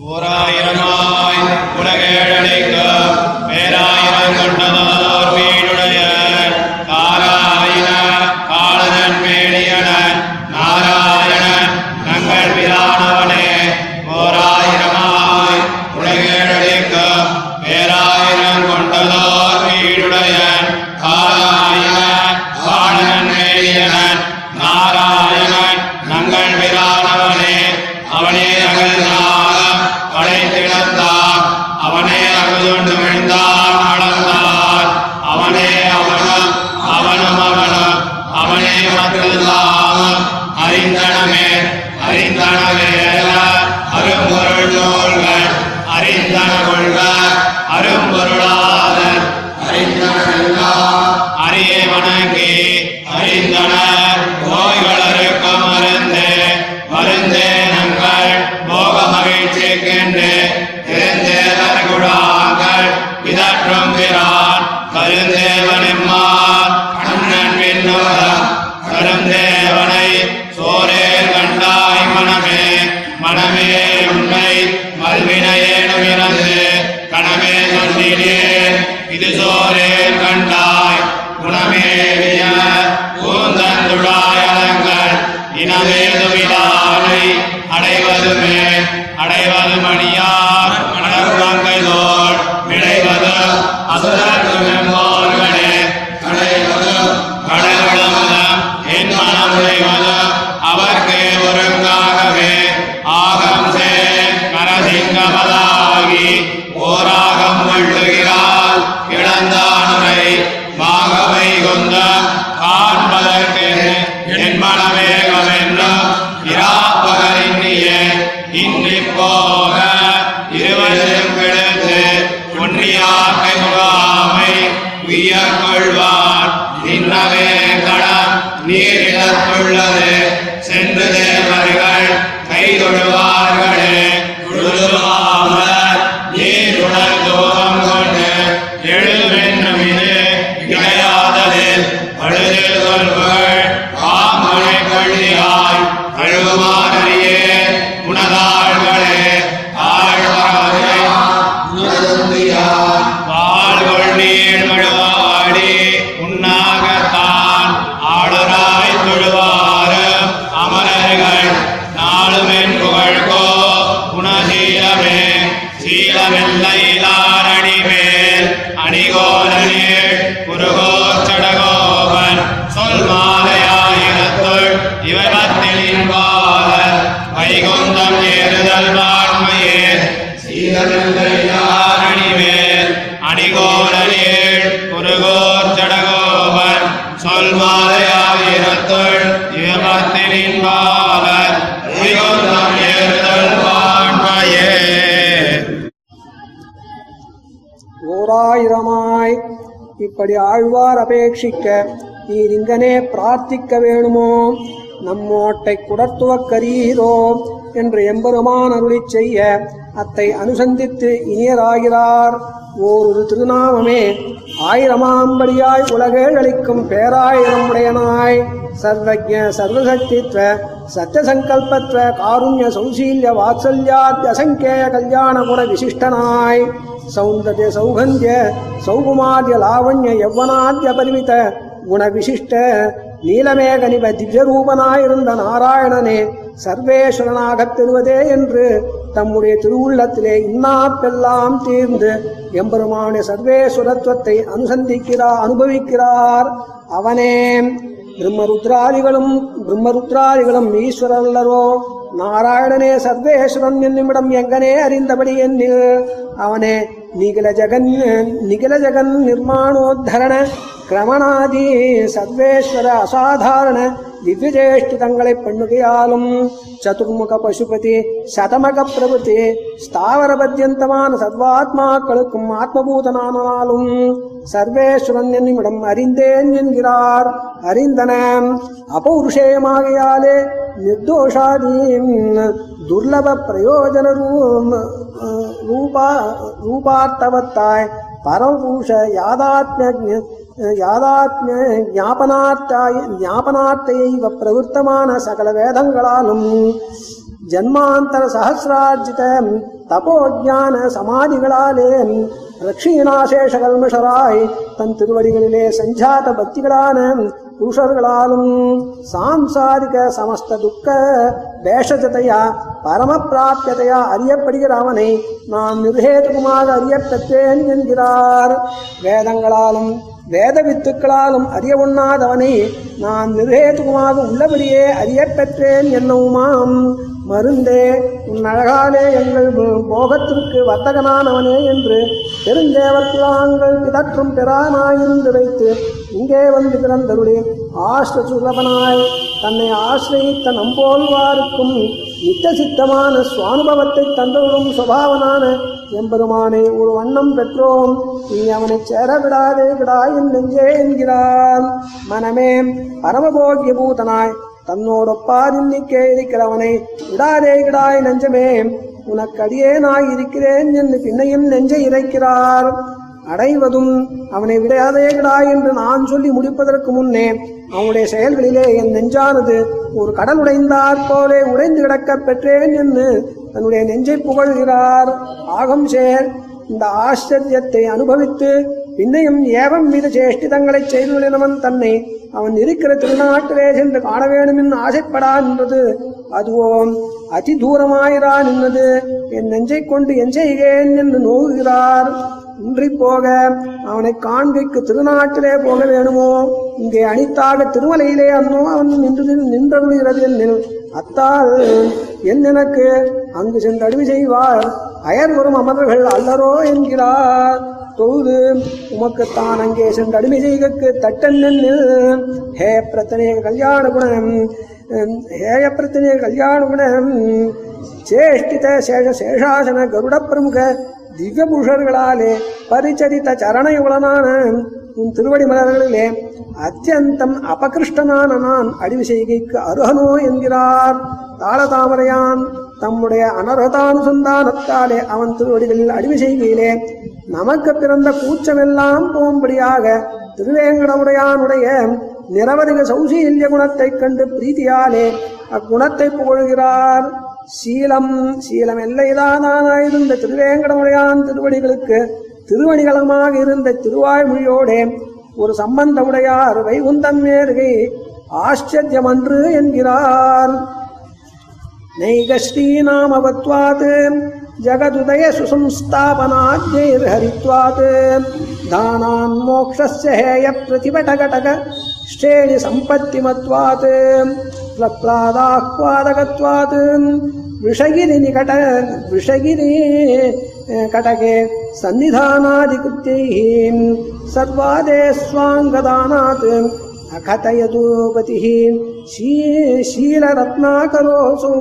ஓராயிரமாய் கணமே சொன்னினே இது சோரே கண்டாய். குணமே குணமேவிய பூந்தந்துழாயலங்கள் இனமேதுமிதானை அடைவதுமே அடைவது மணியார் மணக்குழங்கைதோள் விளைவது அசுர We are வாழ்கொள் நீர் மழுவாடி உண்ணாகத்தான் ஆளுராய் தொழுவாறு அமரர்கள் நாளுமென் புகழ்கோ குணசீலமே சீலமெல்லையிலாரணி மேல் அணிகோலனீள் குருகோர் சடகோபன் சொல் மாலையாயிரத்துள் இவரத்தில் இன்பாலர் வைகுந்தம் ஏறுதல் வாண்மையே சீலமெல்லையிலாரணி இப்படி ஆழ்வார் அபேட்சிக்க நீர் இங்கனே பிரார்த்திக்க வேணுமோ? நம்மோட்டை குடத்துவக் கரீரோ என்று எம்பெருமான் அருளி செய்ய அத்தை அனுசந்தித்து இனியராகிறார். ஓரொரு திருநாமமே ஆயிரமாம்படியாய் உலகேழளிக்கும் பேராயிரம் உடையனாய் சர்வஜ சர்வசக்தித்வ சத்தியசங்கல்பத்வ காருண்ய சௌசீல்ய வாத்சல்யாத் அசங்கேய கல்யாண குண விசிஷ்டனாய். சௌந்தர்ய சௌகந்திய சௌகுமாரிய லாவண்ய யௌவனாத்ய பரிமித குண விசிஷ்ட நீலமேகனிப திவ்யரூபனாயிருந்த நாராயணனே சர்வேஸ்வரனாகத் பெறுவதே என்று தம்முடைய திருவுள்ளத்திலே இன்னாப்பெல்லாம் தீர்ந்து எம்பெருமானுடைய சர்வேஸ்வரத்துவத்தை அனுசந்திக்கிறார் அனுபவிக்கிறார். அவனே பிரம்மருத்ராதிகளும் பிரம்மருத்ராதிகளும் ஈஸ்வரல்லரோ நாராயணனே சர்வேஸ்வரன் என்னுமிடம் எங்கனே அறிந்தபடி என்னில் அவனே நிகில ஜெகன் நிகில ஜெகன் நிர்மாணோத்தரண கிரமணாதி சர்வேஸ்வர அசாதாரண திவ்யஜேஷ்டிதங்களை பண்ணுகையாலும் சதுர்முக பசுபதி சதமக பிரபுதி ஸ்தாவர பத்தியந்தமான சர்வாத்மாக்களுக்கும் ஆத்மபூதனானாலும் சர்வேஸ்வரன் என்னுமிடம் அறிந்தேன் என்கிறார் அறிந்தன அபௌருஷேயமாகையாலே நிர்தோஷாதீம் துர்லப பிரயோஜன ரூ- ரூபா ரூபார்த்தவத்தாய் பரமபுருஷ யாதாத்மிய யாதாத்மிய ஞாபனார்த்தாய ஞாபனார்த்தையைவ பிரவருத்தமான சகல வேதங்களாலும் ஜன்மாந்தர சஹசிரார்ஜித தபோஜான சமாதிகளாலே ரக்ஷீனாசேஷ கல்மஷராய் தன் திருவடிகளிலே சஞ்சாத பக்திகளான புருஷர்களாலும் சாம்சாரிக சமஸ்த துக்க பரம பிராப்தியதையா அறியப்படுகிற அவனை நான் நிர்ஹேதுகமாக அறியப்பெற்றேன் என்கிறார் வேதங்களாலும் வேத வித்துக்களாலும் அறிய உண்ணாதவனை நான் நிர்ஹேதுகமாக உள்ளபடியே அறியப்பெற்றேன் என்னவுமாம் மருந்தே உன் அழகாலே எங்கள் போகத்திற்கு வர்த்தகனானவனே என்று பெருந்தேவர்களாங்கள் பிதற்றும் பெறானாயிருந்து வைத்து இங்கே வந்து பிறந்தருளே. ஆஷ்ட சுலபனாய் தன்னை ஆசிரியித்த நம்போல்வாருக்கும் நித்த சித்தமான சுவானுபவத்தை தந்தவரும் சுபாவனான எம்பெருமானை ஒரு வண்ணம் பெற்றோம். நீ அவனை சேர விடாதே விடாயின் நெஞ்சே என்கிறான். மனமே பரமபோகிய பூதனாய் தன்னோடொப்பார் இன்னிக்கே இருக்கிறவனை விடாதே விடாய் நெஞ்சமே உனக்கு அடியேனாய் இருக்கிறேன் என்று பின்னையும் நெஞ்சை இறைக்கிறார். அடைவதும் அவனை விடாதே விடாய் என்று நான் சொல்லி முடிப்பதற்கு முன்னே அவனுடைய செயல்களிலே என் நெஞ்சானது ஒரு கடல் உடைந்தாற் போலே உடைந்து கிடக்கப் பெற்றேன் என்று தன்னுடைய நெஞ்சை புகழ்கிறார். ஆகம் சேர் இந்த ஆச்சரியத்தை அனுபவித்து பின்னையும் ஏவம் மீது சேஷ்டிதங்களைச் செய்துள்ளவன் தன்னை அவன் இருக்கிற திருநாட்டிலே சென்று காண வேண்டும் என்று ஆசைப்படான் என்றது அதுவோம் அதி தூரமாயிரா நின்றது. என் நெஞ்சை கொண்டு என் செய்கேன் என்று நோகுகிறார். இன்றி போக அவனை காண்பிக்கு திருநாட்டிலே போக வேணுமோ? இங்கே அனித்தாக திருமலையிலே அன்னோ அவன் நின்று நின்றருளுகிறது என்னில். அத்தால் என் எனக்கு அங்கு சென்று செய்வார். அயர் வரும் அமரர்கள் அல்லரோ என்கிறார். தொழுது உமக்குத்தான் அங்கே சென்று அடிமை செய்கக்கு தட்டன்னு ஹே பிரத்தனே கல்யாண குணம். ஹேய பிரத்தனே கல்யாண குணம். சேஷ்டித சேஷ சேஷாசன கருட பிரமுக திவ்ய புருஷர்களாலே பரிச்சரித்த சரணயுகலனான உன் திருவடி மலர்களிலே அத்தியந்தம் அபகிருஷ்டனான நான் அடிவு செய்கைக்கு அருகனோ என்கிறார். தாளதாமரையான் தம்முடைய அனர்ஹதானுசந்தானத்தாலே அவன் திருவடிகளில் அடிவு செய்கையிலே நமக்கு பிறந்த கூச்சமெல்லாம் போகும்படியாக திருவேங்கடவுடையானுடைய நிரவதிக சௌசீல்ய குணத்தைக் கண்டு பிரீதியாலே அக்குணத்தை புகழ்கிறார். சீலம் சீலம் எல்லைதானாக இருந்த திருவேங்கடமுடையான் திருவடிகளுக்கு திருவணிகளமாக இருந்த திருவாய்மொழியோடே ஒரு சம்பந்த உடையார் வைகுந்தம் மேருகை ஆச்சரியம் அன்று என்கிறார். நெய்கஸ்ரீ நாமவத்வாது जगदुदय सुसंस्थापनाद्यैर्हरित्वात् दानान्मोक्षस्य हेयप्रतिभटघटक श्रेणिसम्पत्तिमत्वात् प्लप्लादाह्वादकत्वात् विषगिरिनिकट विषगिरि कटके सन्निधानादिकृत्यैः सर्वादे स्वाङ्गदानात् अकथयतु पतिः शी शीलरत्नाकरोऽसौ